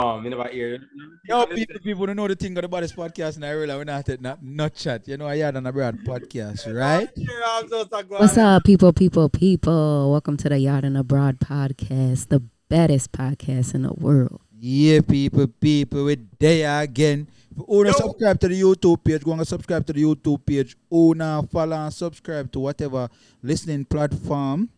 Um, you about hear. Yo, people, people don't know the thing of the baddest podcast in Ireland. We're not at not, not chat. You know, I had on a broad podcast, right? What's up, people, people, people? Welcome to the Yaad and Abroad podcast, the baddest podcast in the world. Yeah, people, people, we're there again. If you want to subscribe to the YouTube page, go and subscribe to the YouTube page. Now follow and subscribe to whatever listening platform.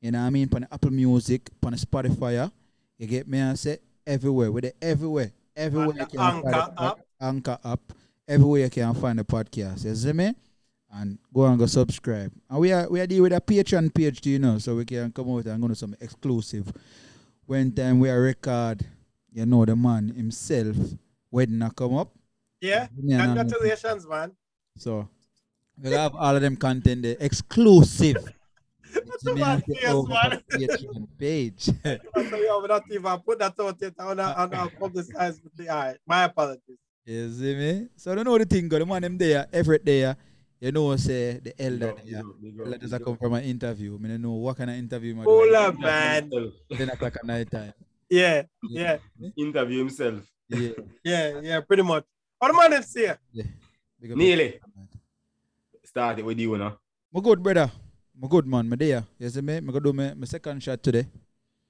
You know what I mean? On Apple Music, on Spotify. You get me? I say everywhere. We're there everywhere. Everywhere you can Anchor find the pod- app. Anchor app. Everywhere you can find the podcast. You see me? And go and go subscribe. And we are we are dealing with a Patreon page, do you know? So we can come out and go to some exclusive. When time we are record, you know the man himself, wedding a come up. Yeah. Yeah, no, no. Congratulations, man. So we have all of them content there, exclusive. That's See a me bad and take case, over man. page. So, yo, we not even put that out yet. I wanna, I wanna with the eye. My apologies. you see me? So I don't know the thing, go the man them there, Everett there. You know, say the elder Big there. up, big up, Let us come up. from an interview. I don't know what kind of interview man. Hold up, man. 10 o'clock at night time. Yeah, yeah, Interview himself. Yeah. yeah, yeah, pretty much. What the man them say? Big up. Nearly. Start it with you now. My good brother. My good man. my there. You see me? Me go do my, my second shot today.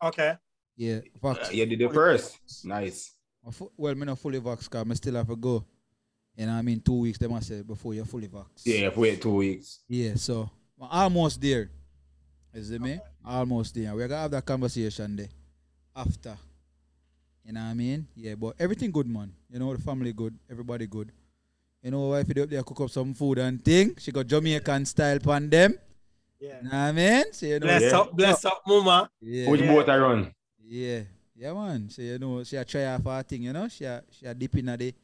Okay. Yeah. Uh, Vax. you did it first. Nice. I fu- Well, me not fully vax because I still have to go. You know what I mean? Two weeks, they must say, before you're fully vax. Yeah, wait two weeks. Yeah, so I'm almost there. You see me? Almost there. We're gonna have that conversation there after. You know what I mean? Yeah, but everything good, man. You know, the family good, everybody good. You know, wife up there cook up some food and thing. She got Jamaican style pan them. Yeah. You know I mean? So you know, Bless Yeah. up, bless up, mama. yeah, Which Yeah. boat I run? yeah, yeah, man. So you know, she a try off her thing. You know, she a she a dip in a day.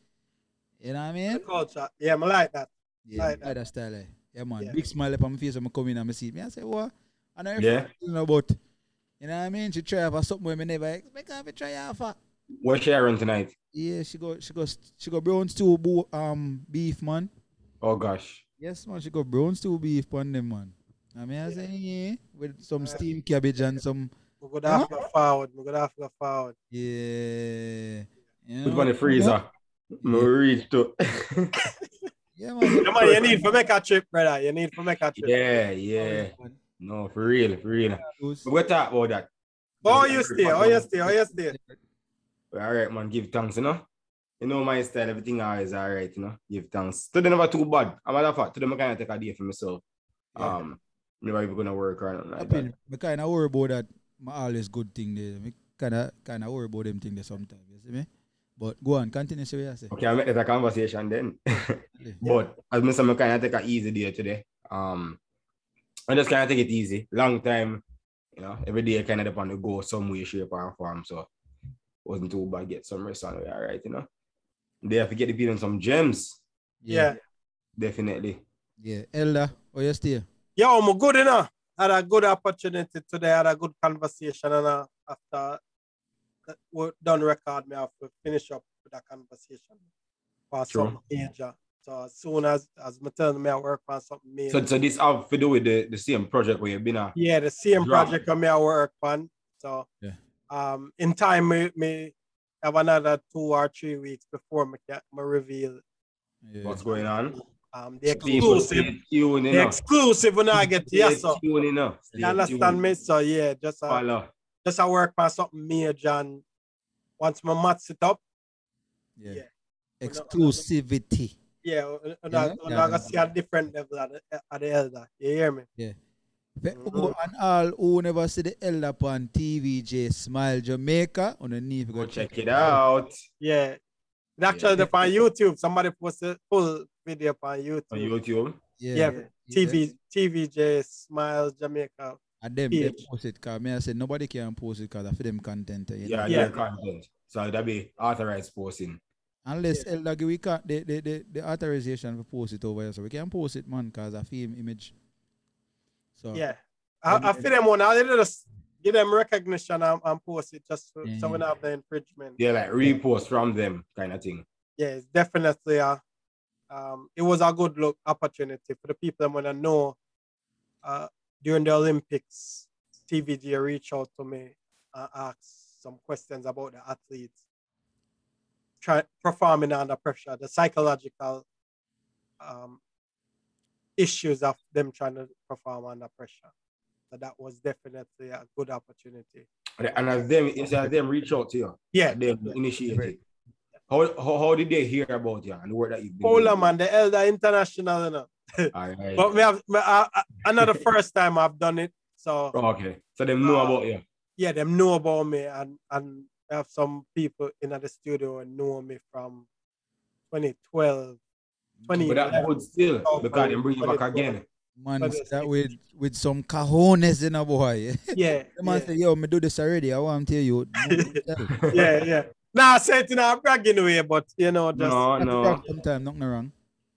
You know what I mean? The culture. Yeah, I like that. Yeah, Like like that. that style. eh. Yeah, man. Yeah. Big smile up on my face when I come in and I see me. I say, what? And I Yeah. you know about. You know what I mean? She try for something where me never expect her to try off her. What she run tonight? Yeah, she go she go she go brown stew um beef man. Oh gosh. Yes man, she go brown stew beef on them man. I mean I say yeah, with some steamed cabbage and some We could have to go forward. We could have to go forward. yeah. You Put know, one in the freezer. Me reach to. Yeah man. Come on, you need to make a trip, brother. You need to make a trip. yeah, yeah. No, for real, for real. We'll talk about that. Oh, you stay. Oh, you stay. Oh, you stay. All right, man. Give thanks, you know. You know my style. Everything always all right, you know. Give thanks. Today never too bad. I'm matter of fact, today I kind of take a day for myself. Yeah. Um, never even gonna work or nothing I like that. mean, me kind of worry about that. My always good thing there. Me kind of kind of worry about them thing there sometimes. You see me? But go on, continue. See what you say. Okay, I make that a conversation then. But as I said, I kind of take an easy day today. Um, I just kind of take it easy. Long time, you know, every day I kind of depend on the go some way, shape, or form. So wasn't too bad. Get some rest on the way, all right, you know. They have to get the beat on some gems, Yeah. definitely. Yeah. Elder, oh you stay? Yo, I'm good enough. Had a good opportunity today. Had a good conversation, and uh, after that we done record, me have to finish up with that conversation for True. something major. So as soon as as me tell me I work on something major. So, so this have to do with the, the same project where you've been at. yeah, the same Drop. project that me I work on. So Yeah. um, in time me, me have another two or three weeks before me can me reveal Yeah. What's going on? Um the exclusive. stay The exclusive when I get Stay yes, so tuned, you know. Stay you understand tuned. me? So yeah, just uh, Follow. just I work on something major and once my match it up, Yeah. Yeah. Exclusivity. yeah, uh, uh, Yeah, uh, yeah, uh, I yeah. see a different level at the, at the elder. You hear me? Fe- who- and all who never see the elder upon TVJ Smile Jamaica on the knee. Go check it out Yeah. It actually Yeah. on YouTube. Somebody posted full video on YouTube. on YouTube. Yeah. Yeah, yeah. TV TVJ Smile Jamaica. And them, they page. post it because me I said nobody can post it because for them content. eh, You Yeah, know? Yeah. their content. So that be authorized posting. Unless Elder give we can't the, the, the, the authorization to post it over here. So we can post it man because I film image. So Yeah. I, I feel them one. I just give them recognition and, and post it just so, so we don't have the infringement. Yeah, like repost from them kind of thing. yeah, it's definitely a um it was a good look opportunity for the people that want to know uh during the Olympics, TVJ reached out to me and asked some questions about the athletes. try, performing under pressure, the psychological um, issues of them trying to perform under pressure. So that was definitely a good opportunity. And as them, it's as them reach out to you. Yeah. They initiate it. How, how, how did they hear about you and the work that you've been Paula, doing? man, the Elder International, you know. All right. But we have me, another first time I've done it. So okay. So them know Uh, about you. yeah, them know about me and and I have some people in the studio and know me from 2012, But that would still Oh, because them bring you back it- again. Man, But start with with some cajones in a boy. Yeah, The man yeah, say, yo, me do this already. I want to tell you. yeah, yeah. Nah, I say it in a bragging way, but you know, just No, no. Sometimes nothing wrong.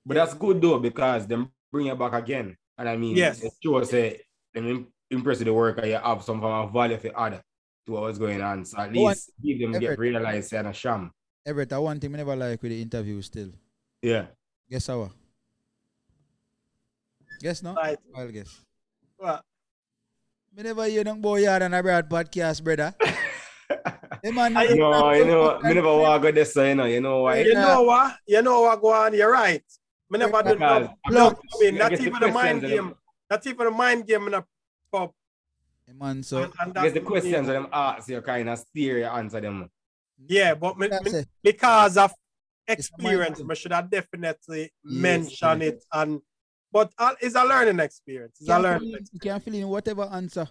But that's good though because them bring you back again. And I mean, Yes. it shows say them im- impress with the work and you have some form of value for other to what's going on. So at Go on. least give them get Everett. realized and a sham. Everett, I one thing I never like with the interview still. Yeah. Guess how? Guess no? Right. I'll guess. well, Me never hear no boy yard on a broad podcast, brother. Hey, man, I- no, you know, me never want to go this, so you know, you know why? you know what? You know what go on? You're right. Me never do Because no, I'm not- mean, not even a mind questions are them- game. Not even a mind game in a pub. Hey, man, so and, and I the questions that them ask you kind of steer you answer them. Yeah, but me, me- because of It's a experience. I should have definitely Yes, mentioned yes. it. And but uh, it's a learning experience. It's a learning. in- you can't fill in whatever answer.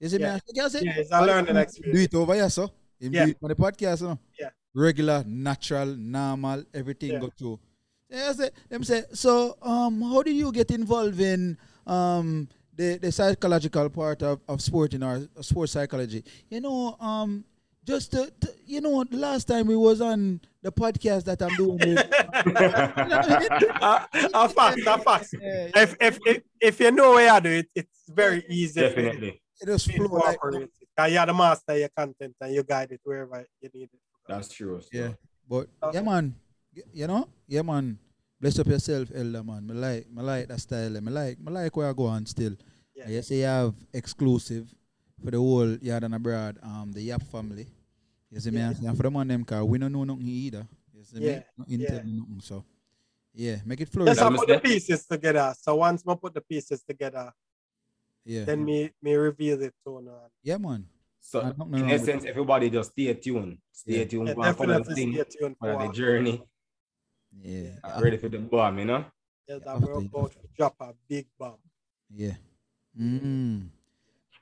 You see Yeah. me? You say, Yeah, it's a learning experience. Do it over here, so. Him Yeah. on the podcast, know? Yeah. Regular, natural, normal, everything Yeah. go through. Yeah, say, them say, so um, how did you get involved in um the, the psychological part of, of sport in our uh, sports psychology? You know, um, just to, to- you know, the last time we was on the podcast that I'm doing with, uh, uh, facts, uh, facts. yeah, If, if, if, if you know where I do it, it's very easy. Definitely. it just flow like, incorporate it. 'Cause you're the master of your content and you guide it wherever you need it. That's true. so. Yeah. But Okay. yeah, man. You know, yeah, man. Bless up yourself, elder man. Me like, me like that style. Me like, me like where I go on still. Yeah. Yeah. You say you have exclusive for the whole Yaad and Abroad. Um, the Yap family. You see me? Yeah. And for the man them, cause we don't know nothing either. You see Yeah, me? No intel, yeah. nothing. So, yeah, make it flourish. Just I put the pieces together. So once I put the pieces together, Yeah, then me me reveal it to no. yeah, man. So I know in essence, everybody just stay tuned. Stay Yeah. tuned Yeah, for the definitely thing, stay tuned for for the journey. Yeah, uh, ready for the bomb, you know? yeah, that After we're about to drop a big bomb. yeah. Mm.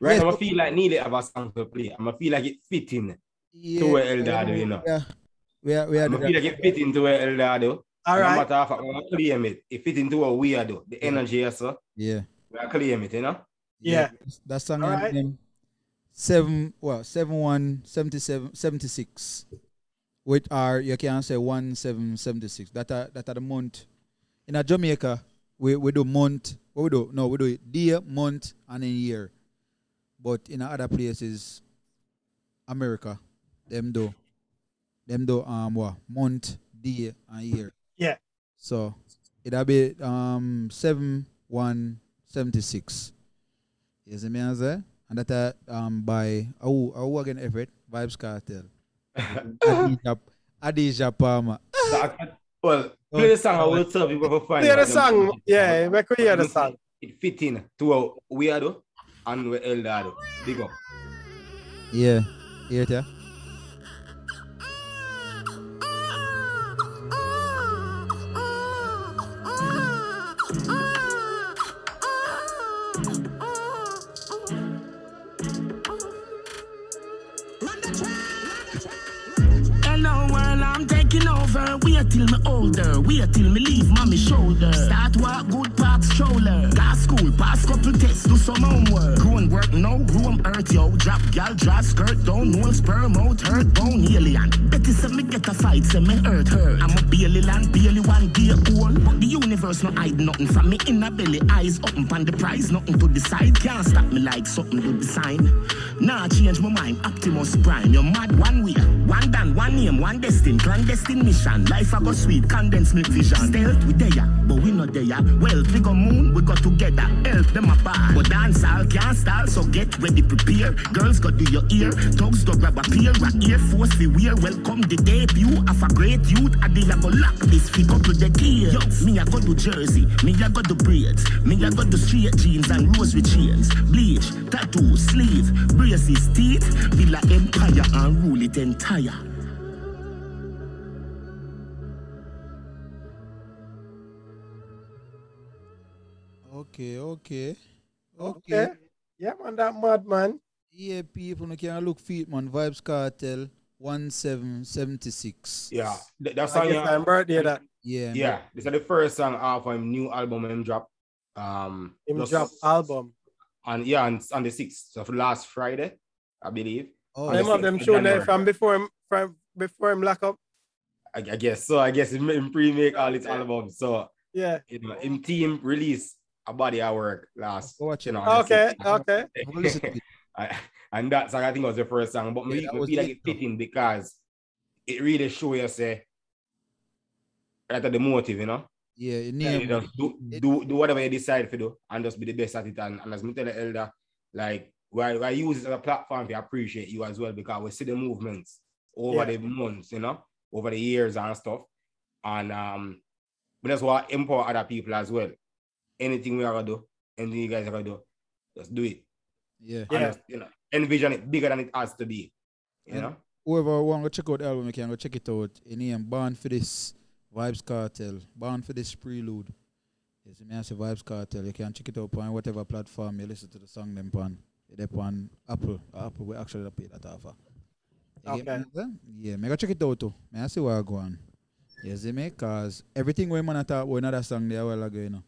Right, Yes, I'm but- feel like nearly have a song to play. I'm gonna feel like it fitting Yeah, to where Eldado, you know. Yeah, we are, we are. I'm feel like it fitting to where Eldado. All No right. matter how I'm gonna claim it. It fit into what we are do. The energy, yes, sir. Yeah. We are claim it, you know? Yeah. That song All I right. name seven well seven one seventy seven seventy six. With our you can say one seven seventy six. That are that are the month. In a Jamaica, we, we do month. What we do? No, we do it day, month, and then year. But in other places, America, them do them do um what month, day, and year. Yeah. So it'll be um seven one seventy six. You see me as there? And that uh, um by oh oh again Everett Vybz Kartel. Adidja Adidja Palmer. So well, play the song. I will tell people for fun. Play the song. Yeah, make we hear the song. It fit in to what we are and we Eldado. Big up. Yeah. Hear it, yeah? Till me older. Wait till me leave mommy shoulder. Start walk good park stroller. Gas school, pass couple tests, do some homework. Grown work, no room earth, yo. Drop gal, draw skirt, don't know sperm out, hurt bone alien. Betty say me get a fight, say me hurt her. I'm a Bailey land, Bailey one day old. But the universe no hide nothing from me in a belly. Eyes open pan the prize, nothing to decide. Can't stop me like something to design. Nah, change my mind, Optimus Prime. You're mad one way, one done, one name, one destined, clandestine mission. Life a go sweet, condensed milk vision. Stealth, we there, but we not there. Well, we go moon, we go together. Help them apart. But dance all can't stall, so get ready, prepare. Girls go do your ear, dogs go grab a pair. A Air Force we wear. Welcome the debut of a great youth. I did go lock this fi couple decades. Yo, me I go to Jersey, me I go to braids, me I go to straight jeans and rosary chains. Bleach, tattoo, sleeve, braces, teeth. Villa Empire and rule it entire. Okay, okay. Okay. Okay. Yeah, man, that mad man. Yeah, people no can look feet man. Vybz Kartel 1776. Yeah, Th- that's I song. Yeah, my birthday that Yeah. yeah, this is the first song off him new album him drop. Um, him just- drop album. and yeah, on, on the sixth, so for last Friday, I believe. Oh, On the Them of them 6th show there from before him from before him lock up. I, I guess so. I guess him, him pre-make all his albums. So Yeah. you know, him team release a body of work last. Go watch you know, on Okay, okay. Go listen to it. I- and that song I think was the first song, but Yeah, me, that me was feel like it, it fitting because it really show you say right at the motive, you know. Yeah, it Yeah, you just do, do do whatever you decide to do and just be the best at it. And, and as me tell the elder, like why why use it as a platform to appreciate you as well because we see the movements over Yeah. the months, you know, over the years and stuff. And um but that's why empower other people as well. Anything we are gonna do, anything you guys are gonna do, just do it. Yeah. Yeah. just, you know, envision it bigger than it has to be. You Yeah. know? Whoever want to check out the album, you can go check it out. In name Born for this Vybz Kartel. Born for this prelude. Yes, me I say Vybz Kartel. You can check it out on whatever platform you listen to the song them on. They on Apple. Apple we actually pay that offer. You get me. Yeah, me go check it out too. Me I see where I go on. You see me? Cause everything we man talk about another song there a while ago, you know.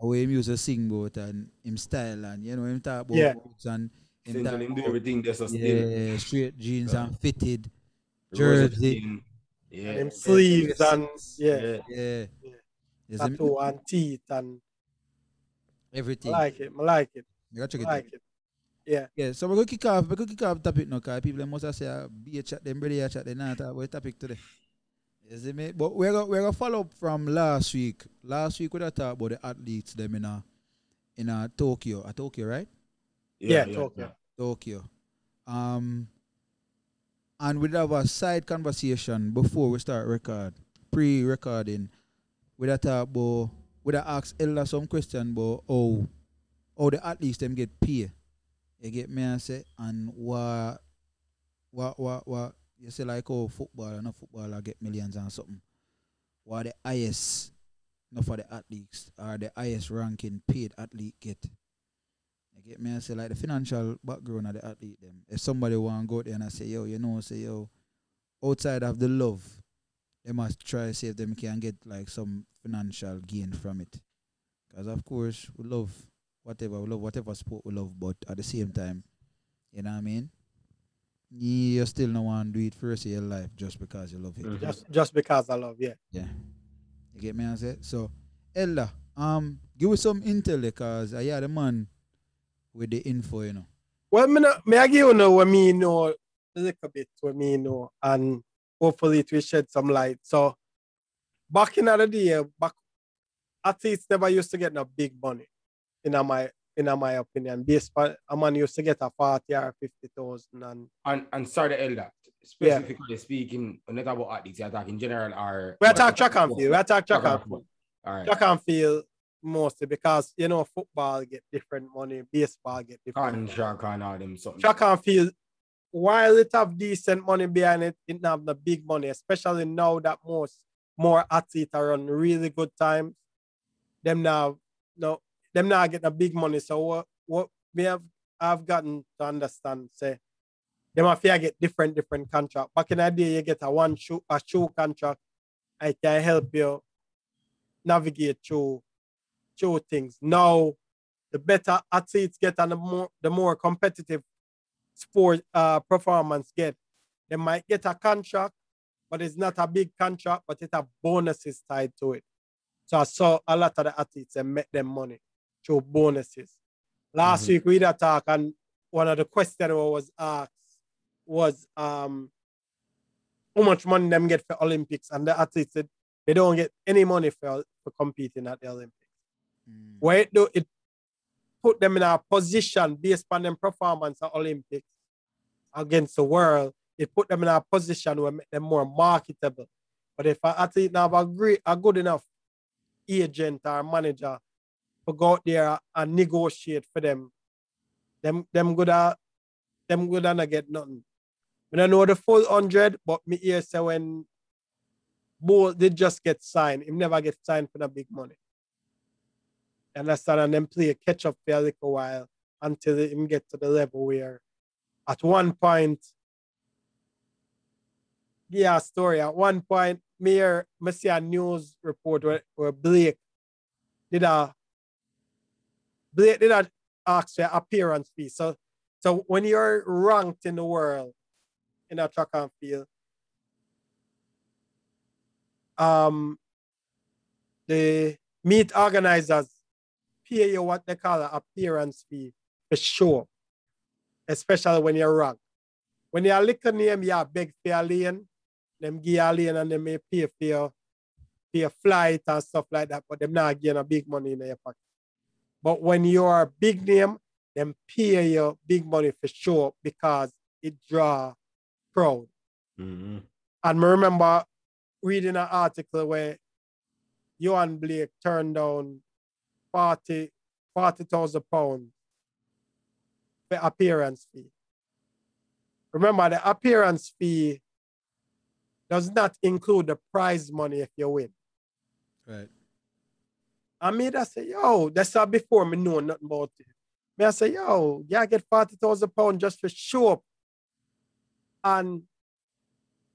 How him used to sing about and him style and you know him talk about Yeah. boots and him Since talk him do everything just still. yeah, straight jeans Yeah. and fitted. Jersey. in, Yeah. Them sleeves and yeah, yeah. Yeah. You tattoo and teeth and I Everything. like it. I like it. You gotta check I like it. Yeah. Yeah, so we're gonna kick off. We're gonna kick off topic now, cause people must have say uh, be a chat, them ready a chat, they not talk about topic today. You see me? But we're gonna we're gonna follow up from last week. Last week we talked about the athletes them in a in a Tokyo, a Tokyo, right? Yeah, Tokyo. Tokyo. Um and we'd have a side conversation before we start record, pre-recording. We'd have talk about we'd have ask Ella some question about how how the athletes them get paid. You get me and say and what what what what you say like oh football and no footballer get millions and something. What the highest not for the athletes or the highest ranking paid athlete get. You get me? I say like the financial background of the athlete them. If somebody want to go there and I say, yo, you know, say yo, outside of the love, they must try to see if them can get like some financial gain from it. Because of course we love whatever, we love whatever sport we love, but at the same time, you know what I mean? You still not want to do it for the rest of your life just because you love it. Mhm. Just just because I love, yeah. Yeah. You get me I say? So Ella, um, give us some intel because I hear the man with the info, you know. Well, me, no, me I give you know what me know a little bit what me know, and hopefully it will shed some light. So back in the day, back athletes never used to get no big money, in my in my opinion. Based on a man used to get a forty or fifty thousand, and And and sorry to elder, specifically speaking, not about athletes, you're talking general or we attack track and field. We attack track and field. All right. Track and field mostly because you know football get different money, baseball get different. Contract and all them something. track and field, while it have decent money behind it, it have the big money, especially now that most more athletes are on really good times. Them now, no, them now getting a big money. So what what we have I've gotten to understand, say, them have to get different different contract. Back in the day, you get a one shoe a shoe contract. I can help you navigate through through things. Now, the better athletes get and the more the more competitive sport uh, performance get, they might get a contract, but it's not a big contract, but it have bonuses tied to it. So I saw a lot of the athletes and make them money through bonuses. Last Mhm. week we had a talk and one of the questions I was asked was um how much money them get for Olympics, and the athletes said they don't get any money for, for competing at the Olympics. Mm. Where it do it put them in a position based on them performance at Olympics against the world. It put them in a position where make them more marketable. But if an athlete now have a great, a good enough agent or manager go out there and negotiate for them, them them good at them good and get nothing. I don't know the full hundred, but me hear say when Bolt did just get signed, he never get signed for the big money. You understand? And then play a catch up for a little while until him get to the level where at one point, yeah, story. At one point, see a news report where, where Blake did a Blake did a ask for appearance fee. So so when you're ranked in the world in a track and field, um the meet organizers pay you what they call an appearance fee for sure. Especially when you're ranked. When you're little name, you beg for a lane, them give you a lane and they may pay for your, for your flight and stuff like that, but them not getting a big money in your pocket. But when you're a big name, them pay you big money for sure because it draw crowd. Mhm. And I remember reading an article where Yohan Blake turned down 40 40,000 pounds for appearance fee. Remember, the appearance fee does not include the prize money if you win. Right. I mean, I say, yo, that's how before me know nothing about it. Me I say, yo, yeah, I get 40,000 pounds just for show up. And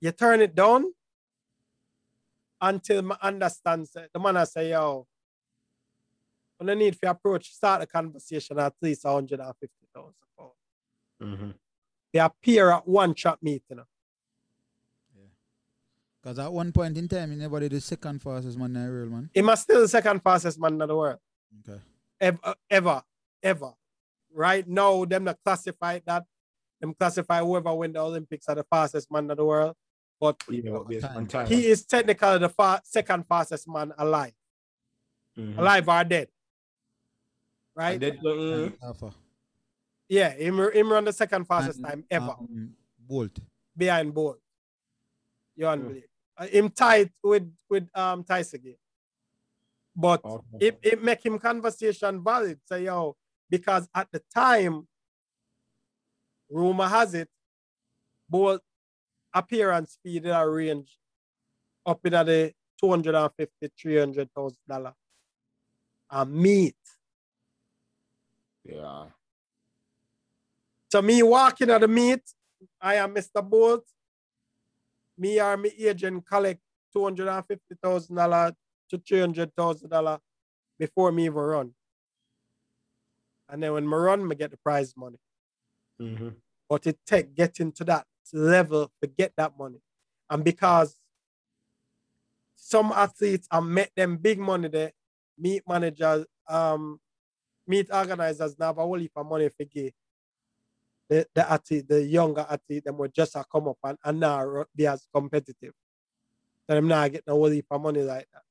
you turn it down until I understand. The man I say, yo, when I need to approach, start a conversation at least 150,000 pounds. Mhm. They appear at one chat meeting. Because at one point in time, he never did the second fastest man in the world, man. He must still the second fastest man in the world. Okay. ever, ever, ever. Right now, them not classify that. Them classify whoever win the Olympics are the fastest man in the world. But You know, What based time? time. he is technically the fa- second fastest man alive, Mhm. alive or dead. Right? And then, mhm. Alpha. Yeah, him, him run the second fastest And, time ever um, Bolt. behind Bolt. You Hmm. Uh, him tied with with um Tyson. But Okay. it, it make him conversation valid. Say, yo, because at the time, rumor has it, both appearance fee did a range up in at the 250, 300,000 dollar. A meat. Yeah. So me walking at the meet, I am Mr. Bolt. Me or me agent collect $250,000 to $300,000 before me even run. And then when me run, me get the prize money. Mhm. But it take getting to that level to get that money. And because some athletes are make them big money there, meet managers, um, meet organizers now have a whole heap of money for give. The, the athlete, the younger athlete, them will just a come up and, and now ru- be as competitive. So them not getting a whole heap of money like that.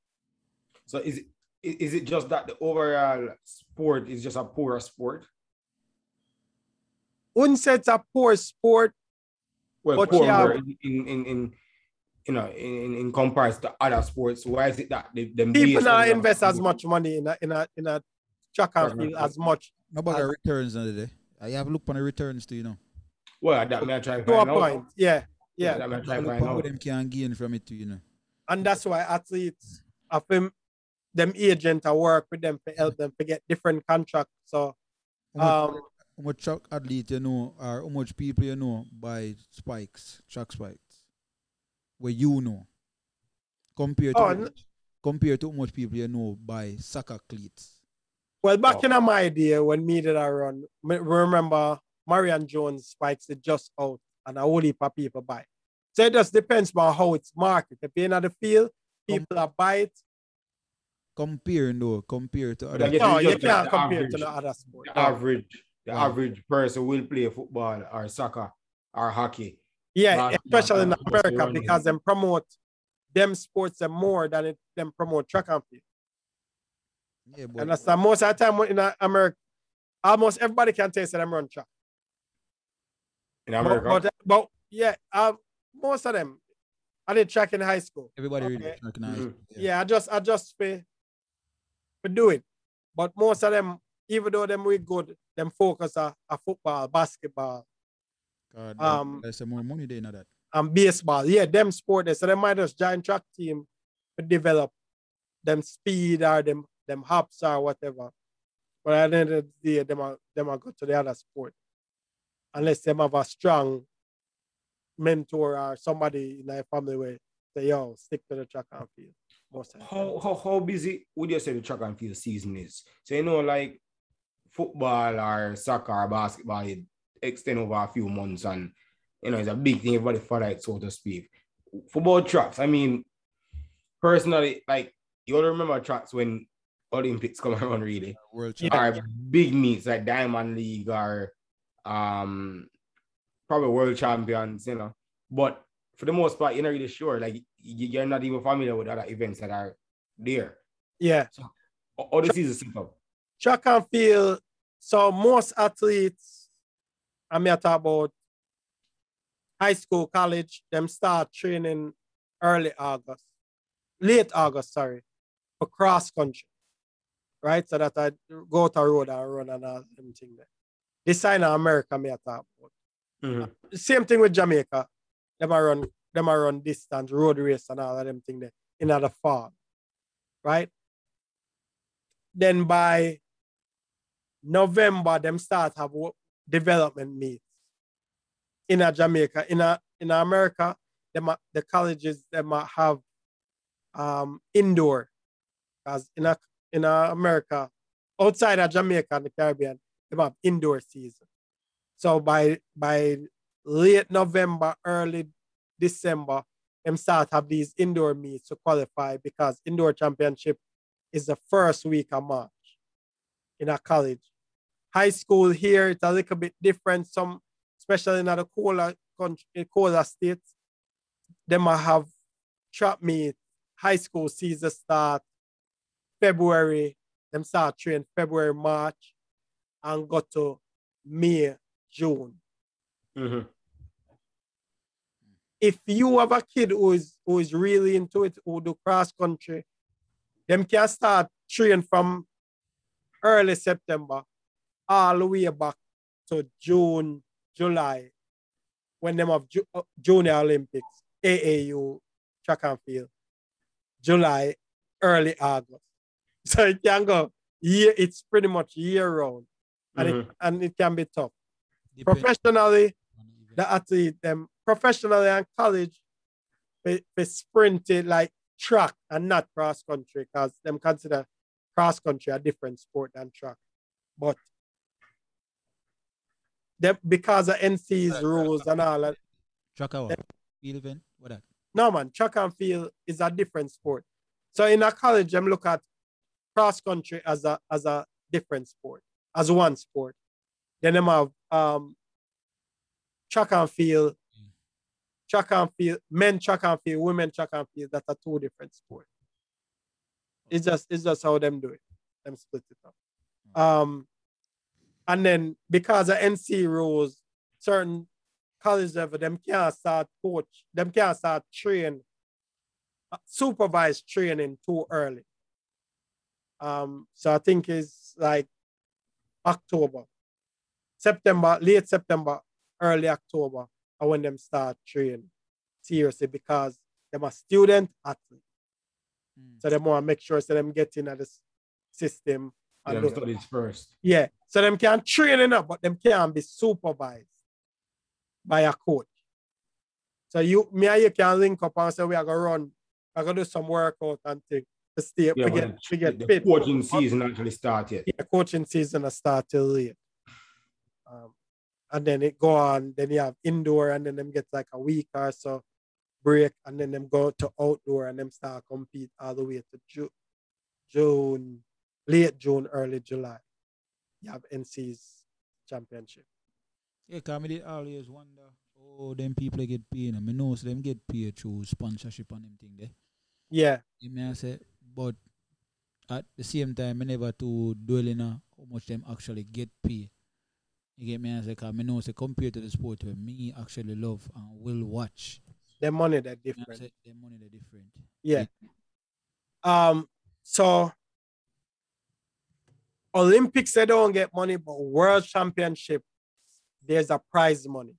So is it is it just that the overall sport is just a poor sport? Wouldn't say it's a poor sport. Well, But poor yeah. in, in in in you know in, in comparison to other sports. Why is it that they, them People based now on the- invest as much money in a in a in a track and field as much Nobody As- returns another day. I have look on the returns too, you know. Well, that may I try to to a find out. point. Yeah, yeah. that may I try to find on what out. them can gain from it too, you know. And that's why athletes of them them agent I work with them to help them to get different contracts. So How much, um how much track athlete you know or how much people you know buy spikes, track spikes? Where you know. Compared to Oh, how n- compared to how much people you know buy soccer cleats. Well back Oh. in my day when me did I run, remember Marion Jones spikes it just out and a whole heap of people buy. So it just depends on how it's marketed. If you're in the field, people are buy it. Comparing though, compared to other No, you can't the compare average- to the other sport. the average, the Wow. average person will play football or soccer or hockey Yeah, Basketball, especially in America because them promote them sports them more than it them promote track and field. Yeah, but Understand? Most of the time in uh, America, almost everybody can tell you say them run track. in America. but, but yeah, uh, most of them. I did track in high school. everybody really Okay. recognize. Mhm. Yeah, I just I just for, for do it. But most of them, even though them we good, them focus on, on football, basketball, God, Um, there's some more money there in that. and baseball. Yeah, them sport there. So they might just join track team to develop them speed or them them hops or whatever. But at the end of the day, them are them are go to the other sport. Unless them have a strong mentor or somebody in their family where say, yo, stick to the track and field. Most of the time. how, how how busy would you say the track and field season is? So you know, like football or soccer or basketball, it extend over a few months, and you know it's a big thing. Everybody follow it, so to speak. Football tracks. I mean, personally, like you all remember tracks when Olympics come around, really, World Yeah. Champion. or big meets like Diamond League or um probably World Champions, you know. But for the most part, you're not really sure. Like you- you're not even familiar with other events that are there. Yeah. All the season set up. track and field. So most athletes, I mean, I talk about high school, college, them start training early August, late August, sorry, for cross country, right? So that I go out to road and run and all them thing there. This sign in America, me I talk about. Mhm. Same thing with Jamaica. Them a run, them a run distance, road race and all of them thing there in the fall, right? Then by November, them start have development meets in a Jamaica. In a in America, them the colleges them a have um indoor, because in a in a America, outside of Jamaica and the Caribbean, them have indoor season. So by by late November, early December, them start have these indoor meets to qualify because indoor championship is the first week of March in a college. High school here, it's a little bit different. Some, especially in the cola country, cola states, they might have trap meet. High school season start February. Them start train February, March, and go to May, June. Mhm. if you have a kid who is who is really into it, who do cross country, them can start train from early September all the way back to June, July, when them have Ju- uh, Junior Olympics, AAU track and field, July, early August. So it can go year. It's pretty much year round, and it mm-hmm. and it can be tough. Depend Professionally, the event. athlete them professionally and college they, they sprinted like track and not cross country because them consider cross country a different sport than track. But them because of NC's rules and all that. Track hour. Field event. What that? No man, track and field is a different sport. So in a college, them look at cross country as a as a different sport, as one sport. Then them have um track and field, track and field, men track and field, women track and field. That's a two different sport. It's just it's just how them do it. Them split it up. Um, and then because of NC rules, certain college level, them can't start coach, them can't start train, uh, supervised training too early. Um, so I think it's like October, September, late September, early October, are when them start training seriously because them a student athlete. Mm. So they want to make sure so them get in at the system. and Them do it. studies first. Yeah. So them can train enough, but them can't be supervised by a coach. So you me and you can link up and say we are gonna run, we're gonna do some workout and thing to stay Yeah, to but get to get the fit. coaching season actually started. Yeah, coaching season will start till late. Um, and then it go on, then you have indoor and then them get like a week or so break and then them go to outdoor and them start compete all the way to June, June, late June, early July. You have NC's championship. Yeah, cause me did always wonder Oh, them people get paid. And I mean, know so them get paid through sponsorship and them thing there. Yeah. You may say, but at the same time, I never to dwell in on how much them actually get paid. You get me? I say, cause I know, say, compared to the sport where me actually love and will watch, The money that different. say, the money they different. Yeah. Um. So Olympics they don't get money, but World Championship there's a prize money.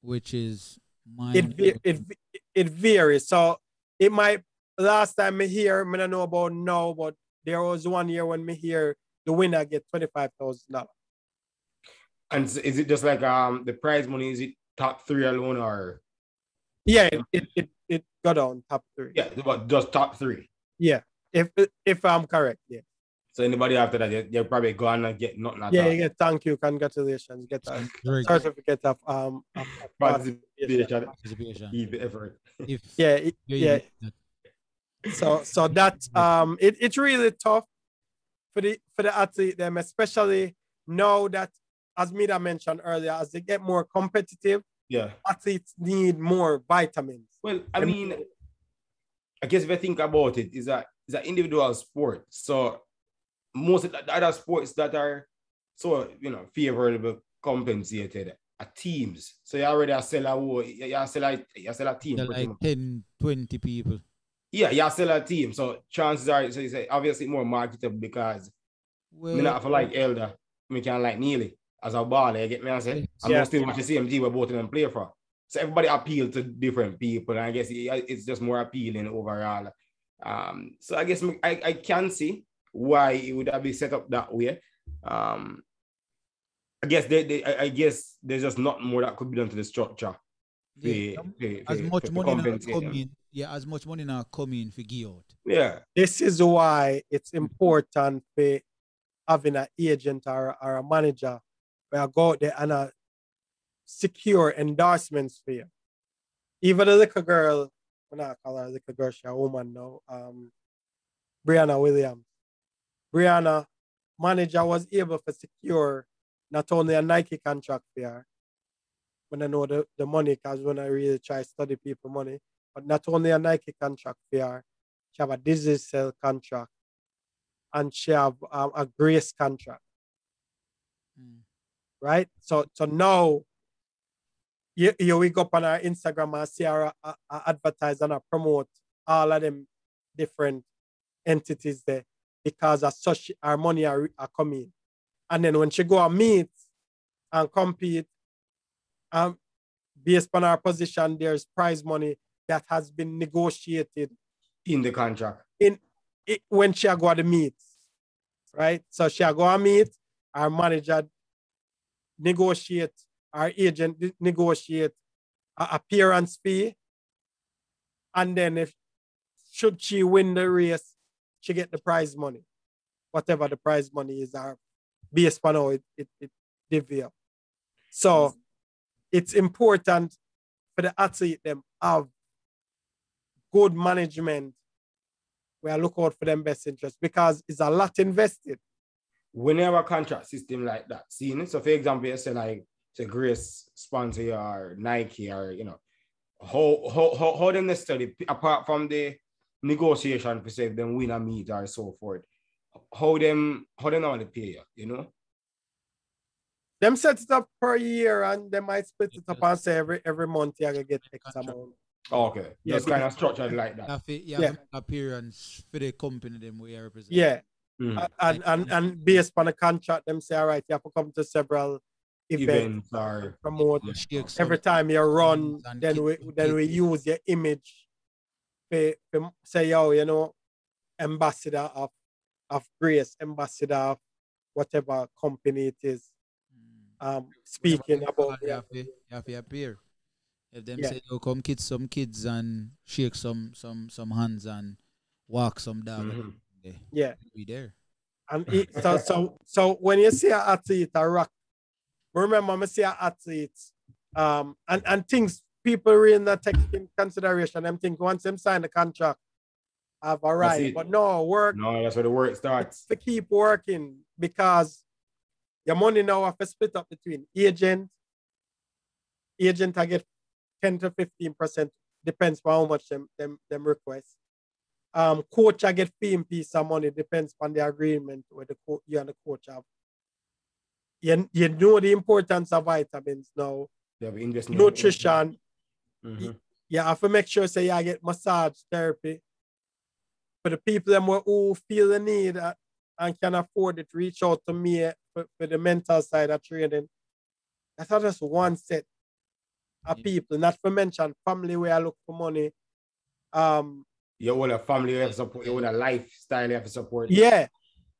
Which is my It it it varies. So it might last time me here, me don't know about now, but there was one year when me here the winner get twenty five thousand dollars. And is it just like um the prize money? Is it top three alone or Yeah, it it it, it got on top three. yeah, but just top three? Yeah. If if I'm correct, yeah. So anybody after that, they- they're probably gonna get nothing at Yeah, all. you get thank you, congratulations, get a Very good certificate of um of, of Participation, participation. keep the. If yeah, it- yeah. Use that, So so that um it, it's really tough for the for the athlete them, especially now that as Mida mentioned earlier, as they get more competitive, Yeah. athletes need more vitamins. Well, I Them- mean, I guess if I think about it, is that is an individual sport. So most of the other sports that are so you know favorable compensated are teams. So you already sell a war, you you sell a you sell a team. there like much. 10, 20 people. Yeah, you sell a team. So chances are, so you say obviously more marketable because Well, me not feel like Elder, me can like Neely as a baller, you get me I say? I'm Yeah. still watch the same team where both of them play for. So everybody appeal to different people, and I guess it's just more appealing overall. Um, so I guess I, I can see why it would have been set up that way. Um, I guess they, they I, guess there's just not more that could be done to the structure. yeah, for- for- as for- much for money now compensate them. come in, yeah, as much money now coming for give out. Yeah, This is why it's important for having an agent or, or a manager where I go out there and uh, secure endorsements for you. Even the little girl, I'm not call her a little girl, she's a woman now. Um, Briana Williams. Briana manager was able to secure not only a Nike contract for her, when I know the, the money, because when I really try to study people money, but not only a Nike contract for her, she have a Digicel contract and she have um, a grace contract, Mm. right? So so now you, you wake up on our Instagram and see her uh, uh, advertise and uh, promote all of them different entities there because as such our money are, are coming. And then when she go and meet and compete, um, based on our position, there's prize money that has been negotiated in the contract. it, when she a go to meet, right? So she go and meet, our manager negotiate, our agent negotiate a appearance fee, and then if should she win the race, she get the prize money, whatever the prize money is, based on how it it, it divvy. So it's important for the athlete them have good management where I look out for them best interest because it's a lot invested. when you have a contract system like that, see, so for example, you say like say Grace sponsor you or Nike or you know, how how how, how them necessarily apart from the negotiation for say them win a meet or so forth, how them how they normally pay you, you know? Them set it up per year and they might split it up and say every every month you gotta get X Contract. Amount. Okay, Yeah, just kind of structured like that. have to, you Yeah. have to make appearance for the company them we represent. Yeah. A- And, and and based on the contract, them say, all right, you have to come to several events, Events or promote. You Every time you run, and then we then we use your image to, to say, yo, you know, ambassador of of grace, ambassador of whatever company it is. Mm. Um, speaking about you have to, you have to appear. If them Yeah. say, "Oh, come kids some kids and shake some some some hands and walk some dog," Mhm. they yeah. be there. And it, so, so, so when you see an athlete a rock, remember, I see an athlete, um, and, and things people really not take in consideration. Them think once them sign the contract, I've a right, but no work no, that's where the work starts. to keep working because your money now have to split up between agent, agent I get 10 to 15 percent, depends on how much them them them request. Um, coach I get fee and piece of money, depends on the agreement with the co- you and the coach have. You, you know the importance of vitamins now, Yeah, in nutrition. Mhm. You have to make sure say I get massage therapy. For the people them who- who feel the need uh, and can afford it, reach out to me for, for the mental side of training. That's not just one set of Yeah. people, not to mention family where I look for money. Um, Your whole family you have to support, your lifestyle you have to support. yeah,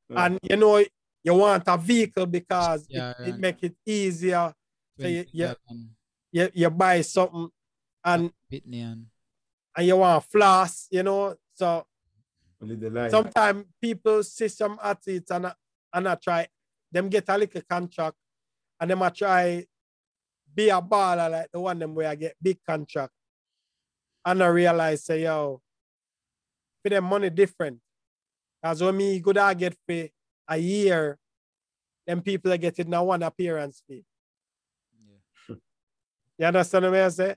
Yeah. and you know you want a vehicle because Yeah, it, yeah. it make it easier. So you, you, you, you buy something and and and you want floss, you know. So Live the life. sometimes people see some athletes and and I try them get a little contract and them I try be a baller like the one them where I get big contract. And I realize say yo, for them money different. Cause when me good I get for a year, them people are getting now one appearance fee. yeah. You understand what I say?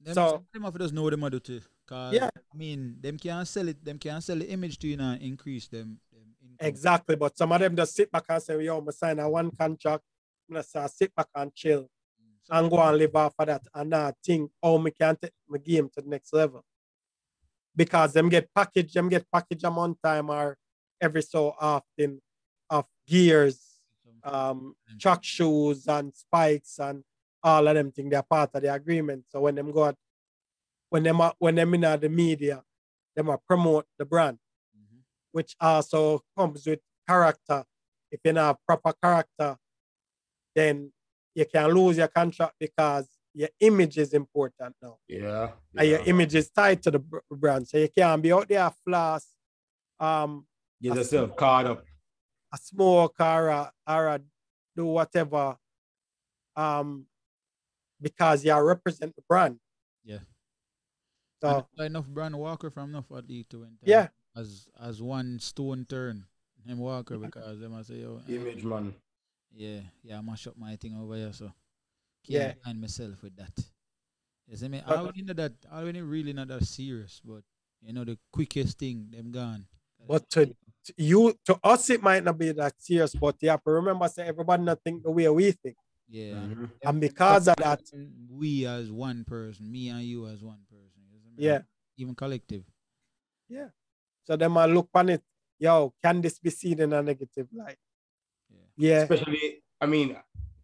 Them, So- them to just know them do too. Cause Yeah. I mean, them can't sell it. Them can't sell the image to you now, increase them. them. Exactly. But some of them just sit back and say, yo, I'ma sign a one contract. I'm gonna say, sit back and chill So and go and live off of that and not think, oh, me can take my game to the next level. Because them get packaged, them get packaged them on time or every so often of gears, um, track shoes and spikes and all of them things. They're part of the agreement. So when them go out, when them are, when them in the media, them are promote the brand Mhm. which also comes with character. If you don't have proper character, then you can lose your contract because your image is important now. Yeah. And your image is tied to the brand. So you can't be out there floss, um, Get yourself caught up. a smoke or a, or a do whatever um, because you represent the brand. Yeah. So And it's enough brand Walker from enough athlete to went Yeah. as as one stone turn him Walker because them I say yo Image man. Yeah yeah I mash up my thing over here so Yeah. can't find myself with that. You see me? But- I already know that I already really not that serious, but you know the quickest thing them gone. But to, to you, to us, it might not be that serious, but you have to remember, say everybody not think the way we think. yeah, Mhm. And because of that, we as one person, me and you as one person. you see me? Yeah. even collective. Yeah. So them I look on it, yo, can this be seen in a negative light? Yeah. Especially, I mean,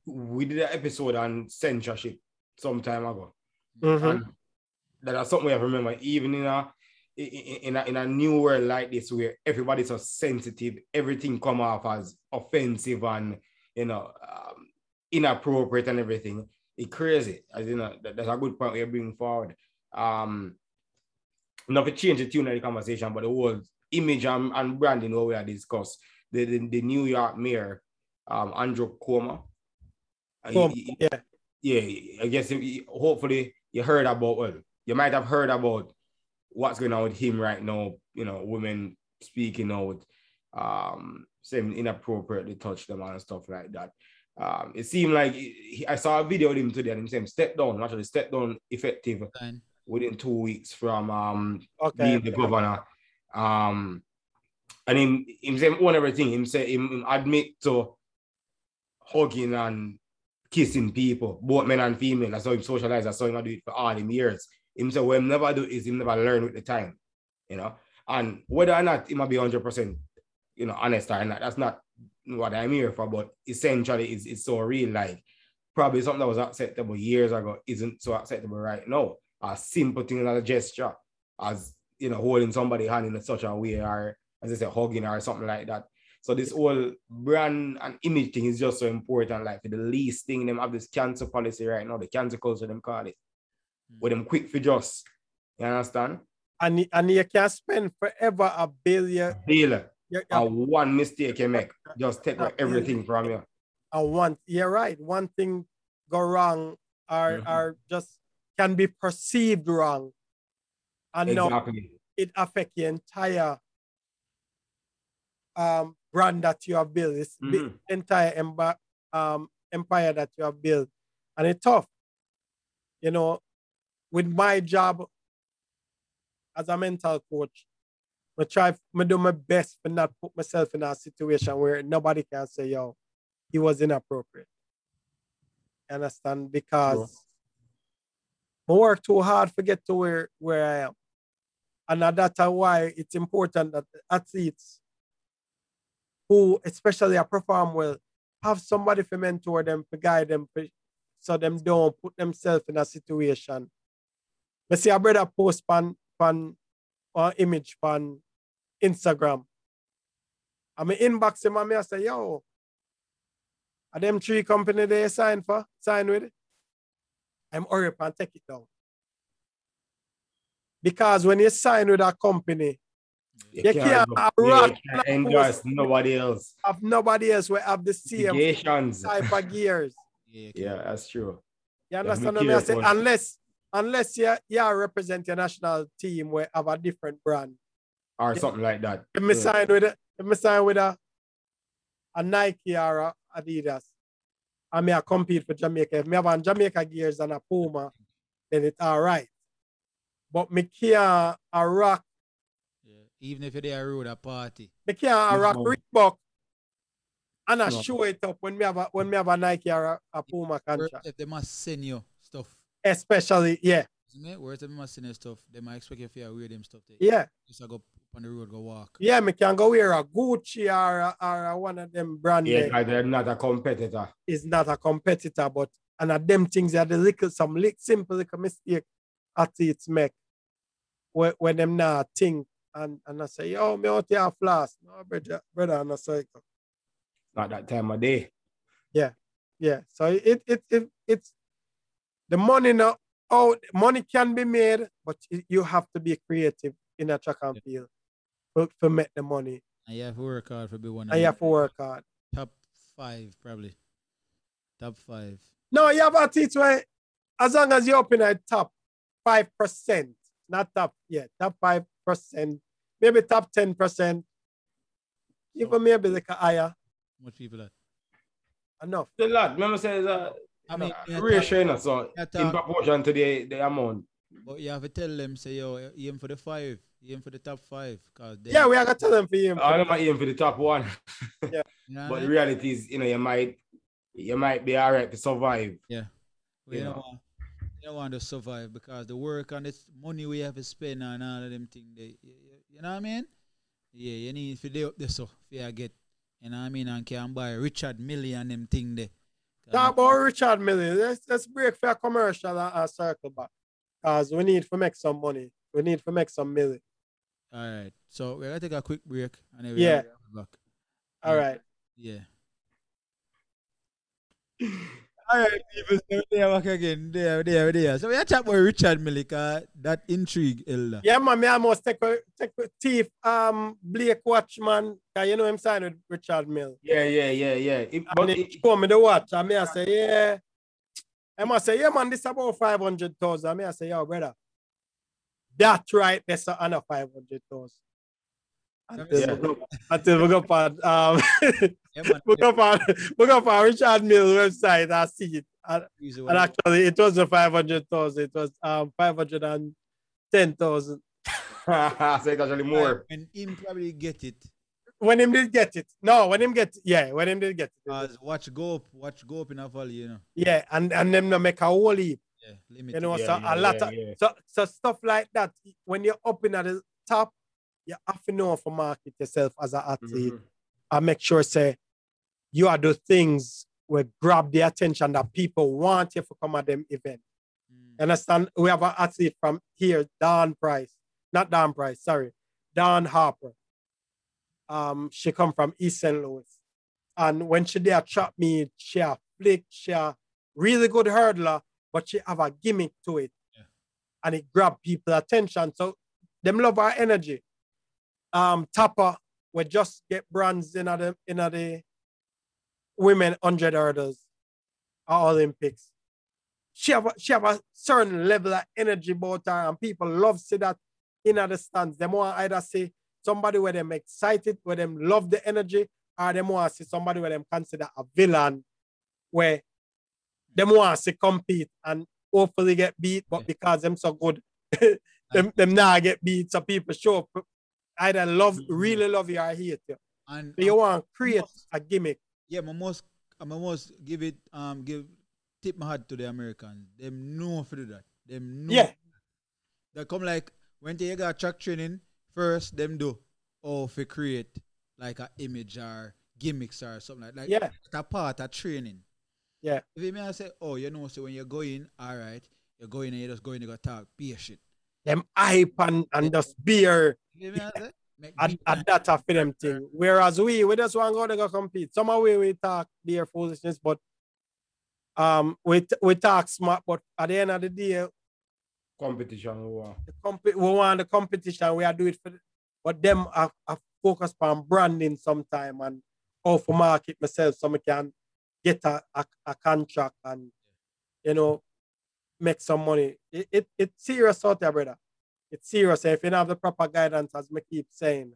we did an episode on censorship some time ago. Mhm. That is something we have to remember, even in a in a, in a new world like this where everybody's so sensitive, everything come off as offensive and you know um, inappropriate and everything. It's crazy. As you know, that, that's a good point we're bringing forward. Um, not to change the tune of the conversation, but the whole image and, and branding what we are discuss. The, the the New York mayor, um, Andrew Cuomo. he- he- yeah, yeah, I guess if you- hopefully you heard about well, you might have heard about what's going on with him right now. You know, women speaking out, um, saying inappropriately touch them and stuff like that. Um, it seemed like he, I saw a video of him today and him saying step down, actually step down effective Fine. within two weeks from um okay. being the governor. Um, and him, him say own everything. Him say him, him admit to hugging and kissing people, both men and female. That's how him socialize. That's how him do it for all them years. Him say what him never do is him never learn with the time, you know. And whether or not he might be hundred percent, you know, honest or not, that's not what I'm here for. But essentially, it's, it's so real. Like probably something that was acceptable years ago isn't so acceptable right now. A simple thing as a gesture, as you know, holding somebody hand in such a way, or as I said, hugging or something like that. So this whole brand and image thing is just so important. Like for the least thing, them have this cancer policy right now, the cancer culture, them call it. With them quick for just. You understand? and and you can spend forever a billion. Deal. You, And one mistake you make, just take away everything from you. and one, you're right. One thing go wrong or Mhm. or just can be perceived wrong, and now it affect the entire um brand that you have built. This big Mhm. entire emba- um empire that you have built, and it's tough. you know, with my job as a mental coach, I try to do my best to not put myself in a situation where nobody can say, yo, he was inappropriate. Understand? Because I work too hard to get to where, where I am. And that's why it's important that athletes who, especially a perform well, have somebody to mentor them, to guide them, so them don't put themselves in a situation. But see a post pan pan or image pan Instagram. I mean inbox him and I say, yo, are them three company they sign for, sign with? It? I'm hurry and take it down. Because when you sign with a company, you, you can't, have rock yeah, endorse nobody else. Have nobody else will have the same type of gears. Yeah, yeah, that's true. You understand what I say? Unless unless you you represent your national team where have a different brand. Or something like that. If me yeah. sign with it, if me sign with a a Nike or a Adidas, I may compete for Jamaica. If me have a Jamaica gears and a Puma, then it's all right. But me can't a rock. Yeah. Even if they are road a party. Me can't a rock Reebok and I no. show it up when we have a when we have a Nike or a, a Puma contract. If they must send you stuff. Especially, yeah. Where if they must send you stuff, they might expect you to wear them stuff. There. Yeah. Just go on the road, go walk. Yeah, me can go wear a Gucci or a, or a one of them brand. Yeah, they're not a competitor. It's not a competitor, but and of them things are the little some little, simple little mistake athletes make when, when them not think and, and I say, yo, me out here flash. No, brother, brother, and I say, not that time of day. Yeah, yeah. So it it, it it's the money now. Oh, money can be made, but you have to be creative in a track and field for, for make the money. And you have to work hard for be one. And you have to work hard. Top five, probably. Top five. No, you have to teach where as long as you're up in a top five percent, not top, yeah, top five percent, maybe top ten percent. Even maybe like a higher much people are? Enough. The lot. Remember say uh, I mean ratio, so in proportion to the, the amount. But you have to tell them, say, yo, aim for the five, aim for the top five. Cause yeah, we have to tell them for aim. I don't aim for the top one. yeah. but the reality is, you know, you might you might be all right to survive. Yeah. Well, you, you know, know. You don't want to survive because the work and the money we have to spend and all of them things, they, you, you know what I mean? Yeah, you need to do up there so if you get you know what I mean? And can buy Richard Mille and them thing there. Talk about Richard Mille. Let's, let's break for a commercial and, and circle back. Because we need to make some money. We need to make some million. All right. So we're going to take a quick break. And then yeah. Back. All right. Yeah. All right, people. So there back again. There, there, there. So we are talking about Richard Millika. That intrigue, Elder. Yeah, man. Me almost take a take a thief. Um, Blake Watchman. Cause you know him signed with Richard Mille. Yeah, yeah, yeah, yeah. It, but and it, show me the watch. I me I say, yeah. I must say, yeah, man. This about five hundred thousand. I Me I say, yo, brother. That right. That's another five hundred thousand. Until, yeah. we go, until we go on um yeah, we go on we go on Richard Mille website? I see it. And, and actually it was a 500,000 it was um 510,000 so it actually more and him probably get it. When him did get it. No when him get yeah when him did get it. As watch go up watch go up in a valley you know. Yeah and and them no make a whole heap yeah limited. you know yeah, so yeah, a lot yeah, of so so stuff like that when you're up in at the top you have to know for market yourself as an athlete mm-hmm. and make sure say you are the things will grab the attention that people want you to come at them event. Mm. Understand? We have an athlete from here, Don Price, not Don Price, sorry, Dawn Harper. Um, she come from East St. Louis. And when she there trap me, she a flick, she a really good hurdler, but she have a gimmick to it. Yeah. And it grab people attention. So them love our energy um, Tapper we just get bronze in the in the women hundred hurdles at Olympics. She have a, she have a certain level of energy about her, and people love see that in the stands. They want either see somebody where them excited, where them love the energy, or they want to see somebody where them consider a villain, where them want to compete and hopefully get beat, but because them so good, them them now get beat. So people show up either love, really love you or hate you. And you um, want to create must- a gimmick. yeah, I must I must give it um give tip my hat to the Americans. Them know for do that. Them know. Yeah. They come like when they got track training first, them do or for create like a image or gimmicks or something like that. Yeah. It's a part of training. Yeah. If you may I say, oh, you know, so when you're going, all right, you're going and you're just going to go talk beer shit. Them hype and, and just beer You may I and, beat that a for them thing. Whereas we, we just want to go to go compete. Some of we, we talk beer foolishness, but um, we, we talk smart, but at the end of the day, Competition. we want. the comp- we want the competition, we are do it for, but them are, are focused on branding sometime and how to market myself so I can get a, a, a contract and, you know, make some money. It, it, it's serious out there, brother. It's serious. If you don't have the proper guidance, as me keep saying,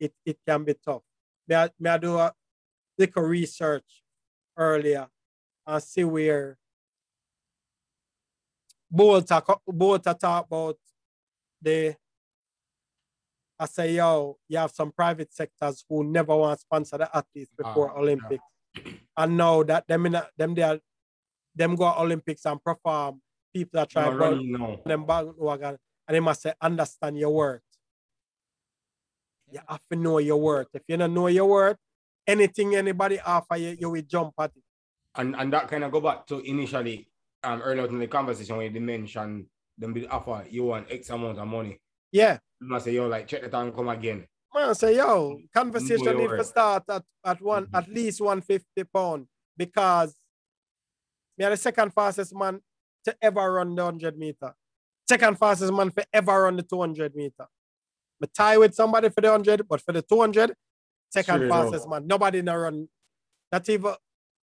it, it can be tough. May I, may I do a little research earlier and see where both talk, both talk about the I say, yo, you have some private sectors who never want to sponsor the athletes before Ah, yeah. Olympics. And now that them in a, them they are, them go Olympics and perform, people that try No, to running now. them bandwagon and they must say, understand your worth. You have to know your worth. If you don't know your worth, anything anybody offer you, you will jump at it. And and that kind of go back to initially um earlier in the conversation when you mentioned them be offer you want X amount of money. Yeah. You must say, yo, like check the time come again. Man, say, yo, conversation your need to start at, at one Mhm. at least 150 pound because me are the second fastest man to ever run the 100 meter. Second fastest man for ever run the 200 meter. Me tie with somebody for the 100, but for the 200, second Straight up. fastest man. Nobody in a run. Not even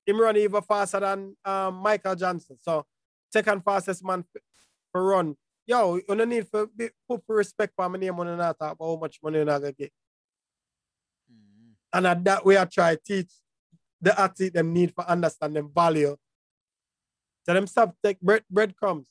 him run even faster than um, Michael Johnson. So second fastest man for run. Yo, you don't need to be, put respect for my name on not talk about how much money you're not gonna get. Mhm. And at that way I try to teach the athlete them need for understand them value. So them stop take bread breadcrumbs.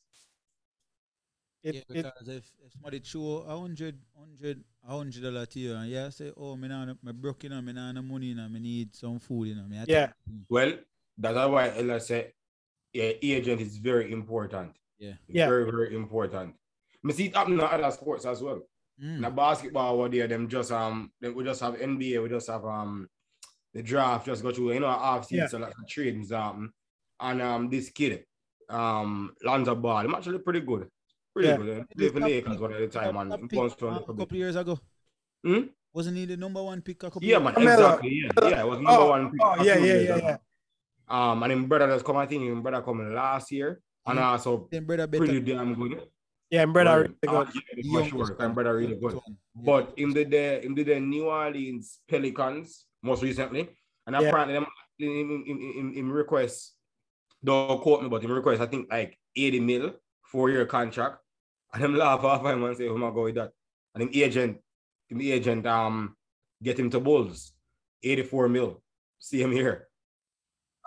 It, yeah, it, because if, if somebody throw a hundred, hundred, a hundred dollar to you, and yeah, say, oh, me now, me broke, you know, me now no money, you know, me need some food, you know, me. I Yeah. Mm. Well, that's why Ella said, yeah, agent is very important. Yeah. Yeah. Very, very important. Me see it happen in other sports as well. Mm. In the basketball over there, them just um them, we just have NBA, we just have um the draft just go through, you know, half season, Yeah. so like trading something. And um this kid, um Lonzo Ball, I'm actually pretty good. Pretty Yeah. good. He He played for Lakers one at the time top- and pick, bounced from uh, a a couple bit. years ago. Hmm? Wasn't he the number one pick a couple Yeah, years man, ago? Carmelo. exactly. Yeah, yeah, it was number oh, one pick. oh, a yeah, yeah, years yeah, ago. yeah. Um, and him brother just come, I think him brother coming last year, and Mhm. also Then brother better. pretty damn good. Yeah, and brother, really good. uh, yeah, for sure, one, and brother really good. Yeah. But in the the in the, the New Orleans Pelicans most recently, and Yeah. apparently them in, in, in, in, in request, don't quote me, but in request, I think like 80 mil, four year contract. And them laugh off him and say, Oh my god with that. And him agent, him agent um get him to Bulls, 84 mil. See him here.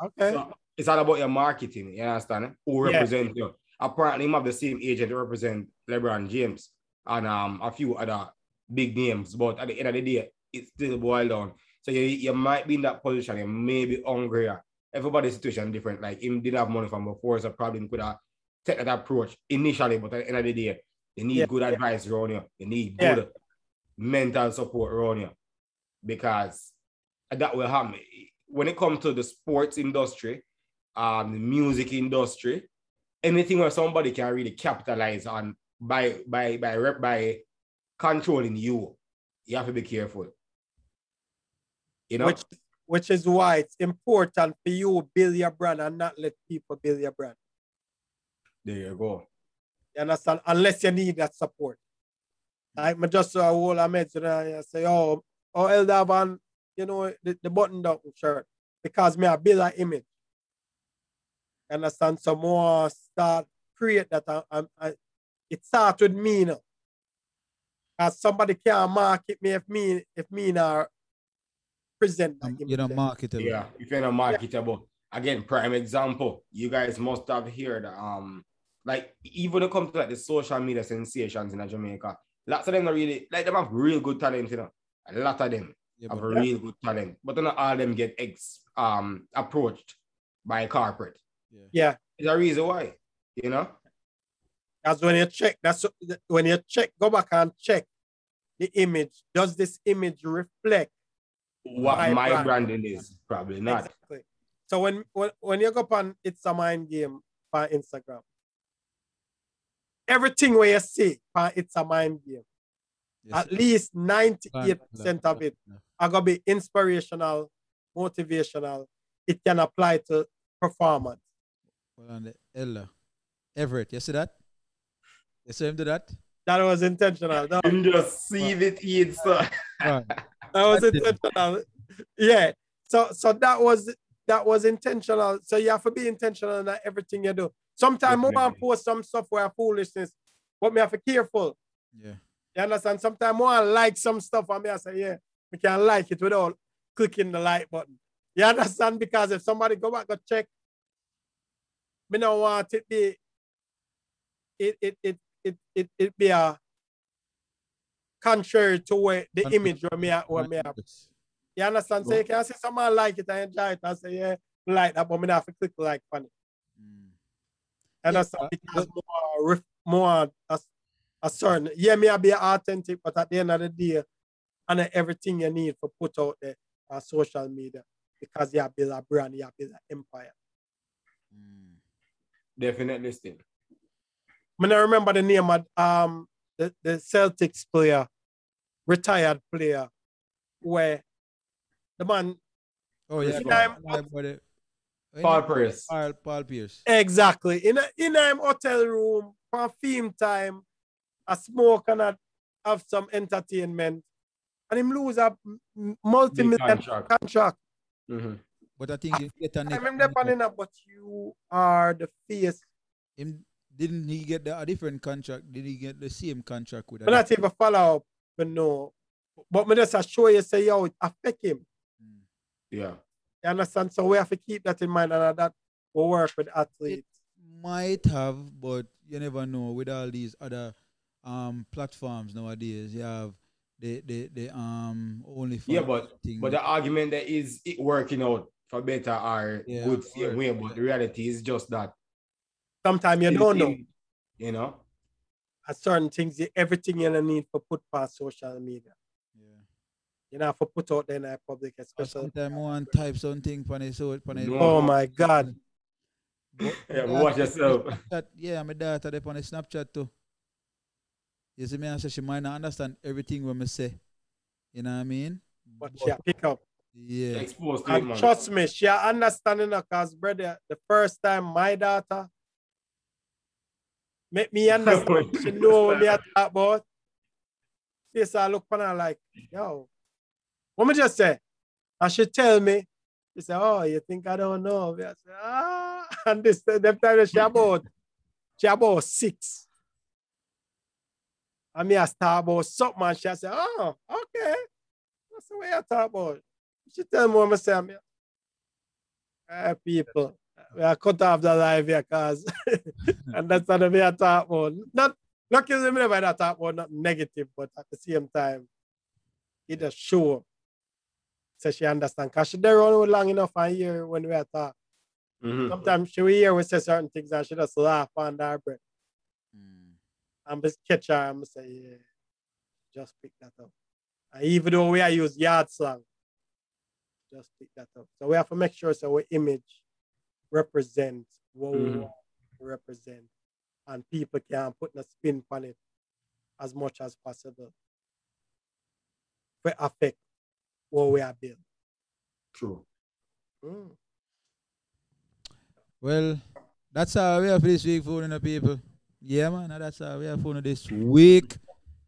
Okay. So it's all about your marketing, you understand? Who Yeah. represent you. Apparently, him have the same agent to represent LeBron James and um a few other big names, but at the end of the day, it's still boiled down. So you, you might be in that position, you may be hungrier. Everybody's situation different. Like him didn't have money from before, so probably him could have taken that approach initially, but at the end of the day, they need Yeah. good advice around you. You need Yeah. good mental support around you. Because that will happen. When it comes to the sports industry, um, the music industry, anything where somebody can really capitalize on by by by rep by controlling you, you have to be careful. You know, Which which is why it's important for you to build your brand and not let people build your brand. there you go. You understand? Unless you need that support. Like me just uh, saw a whole I met you know, and say, oh, oh Elder Van, you know, the, the button down shirt. Because me I build an image. You understand? So more start create that I, I, I, it starts with me now. Cause somebody can't market me if me if me not present that Um, image you know, there. marketable. Yeah, if you're not marketable. again, prime example. You guys must have heard um like even when it comes to like the social media sensations in Jamaica, lots of them are really like them have real good talent, you know. A lot of them Yeah, have but a real good talent, but not all of them get ex um approached by corporate. Yeah. Yeah. There's a reason why, you know. That's when you check. That's when you check. Go back and check the image. Does this image reflect What My my, brand. branding is probably not. exactly? So when when when you go up on it's a mind game on Instagram, everything where you see on it's a mind game, Yes. at least ninety eight percent of it are gonna be inspirational, motivational. It can apply to performance. Hold on the Ella. Everett, you see that? You see him do that? That was intentional. No, I'm just seeing it in Right. That was intentional. Yeah. So so that was that was intentional. So you have to be intentional in everything you do. Sometimes more Definitely. post some stuff where foolishness, but me have to be careful. Yeah. You understand? Sometimes more like some stuff and me I say, yeah, we can like it without clicking the like button. You understand? Because if somebody go back and check, me don't want it be it it it it it, it be a contrary to where the Conflict- image where me a- where me a you understand? So you can see someone like it and enjoy it and say, yeah, like that, but me not have to click like funny. Mm. And Yeah, that's uh, because more, more a, a certain, yeah, me I be authentic, but at the end of the day, and everything you need for put out there on social media because you have build a brand, you have build an empire. Mm. definitely still. I mean, I remember the name of um the, the Celtics player, retired player, where the man Oh yeah. Which one? my. Oh, Paul. Pierce. Paul, Paul Pierce. Exactly. In a in a hotel room for film time, a smoke and a, have some entertainment. And him lose a multi-million contract. contract. Mhm. But I think he get a I next remember contract. that, but you are the face. him didn't he get the, a different contract? Did he get the same contract with? a But not different- even follow up, but no. But me just show you say, yo, it affect him. Mm. Yeah. You understand? So we have to keep that in mind and that will work with athletes. Might have, but you never know. With all these other um platforms nowadays, you have the the the um only Yeah, but thing. but the argument that is it working out for better or Yeah, good same way, but the reality is just that Sometimes you don't know. You know? At certain things, you- everything you need for put past social media. yeah. You know, for put out there in the public, especially. Sometimes one type something for the so for the No. Oh my God. But- Yeah, but but watch that- yourself. Snapchat, yeah, my daughter they on the Snapchat too. You see me and say she might not understand everything when me say. You know what I mean? But she a pick up. yeah. Exposed to it, And man. trust me, she a understanding because brother, the first time my daughter make me understand, she know what me a talk about. She say, I look on her like, yo, what me just say? And she tell me, she say, oh, you think I don't know? I say, ah, and this, them time she about, she about six. And me I start about something and she say, oh, okay. That's the way I talk about. She tell me what I say, me, uh, people, we are cut off the live here, cause and that's not the way I talk about. Not not because me never that talk about nothing negative, but at the same time, it just show. So she understand. Cause she there around long enough and hear when we are talk. Mhm. Sometimes she will hear we say certain things and she just laugh on her breath. Mm. And just catch her and say, yeah, just pick that up. And even though we are use yard slang, just pick that up. So we have to make sure so our image represents what we Mhm. want to represent. And people can put a spin on it as much as possible. To affect what we are building. True. Mm. Well, that's how we have for this week, for the people. Yeah, man, that's how we have for this week.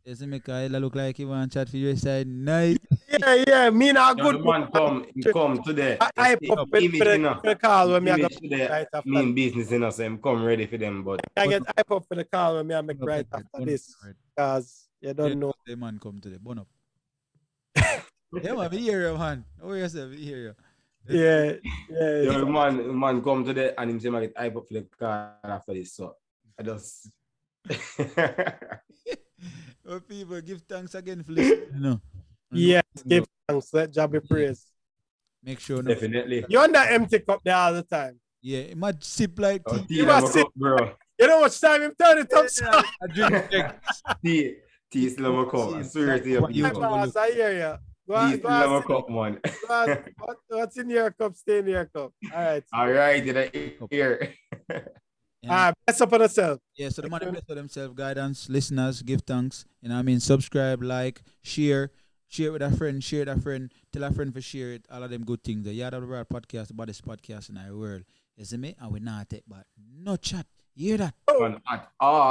You see me, Kyle, look like he want chat for your side night. Yeah, yeah, me not Yeah, good. the man come, he come today. I, I pop with image, for the, you for the call when me I go right after. mean business, you know, so him come ready for them, but I get hype up for the call when me I make right after this. Because you don't know. The man come today. Bun up. yeah, man, we hear you, man. Oh, yourself, we hear you. Yeah, yeah. Yo, man, man come to the and him say, man, get hype up for the car after this. So I just. Oh, people, give thanks again for listening. You know. Yes, give thanks. Let Jah mm-hmm. be praised. Make sure. No, Definitely. You're on that empty cup there all the time. yeah, it might sip like Oh, tea. tea You must say- cup, bro. You know how much time him turn it up, son? I drink Jack. Tea, tea still in my cup. I swear to you, What you- Hey, boss, I hear you. Go Tea on, still go in my on, cup, man. What, what's in your cup? Stay in your cup. All right. All right, did I hear? Yeah. Ah, best up on yourself. Yeah, so the man bless for themselves, guidance, listeners, give thanks. You know what I mean? Subscribe, like, share, share with a friend, share with a friend, tell a friend to share it, all of them good things. The Yaad and Abroad podcast, the baddest podcast in our world. You see me? And we not take but no chat. You hear that? Man, at all.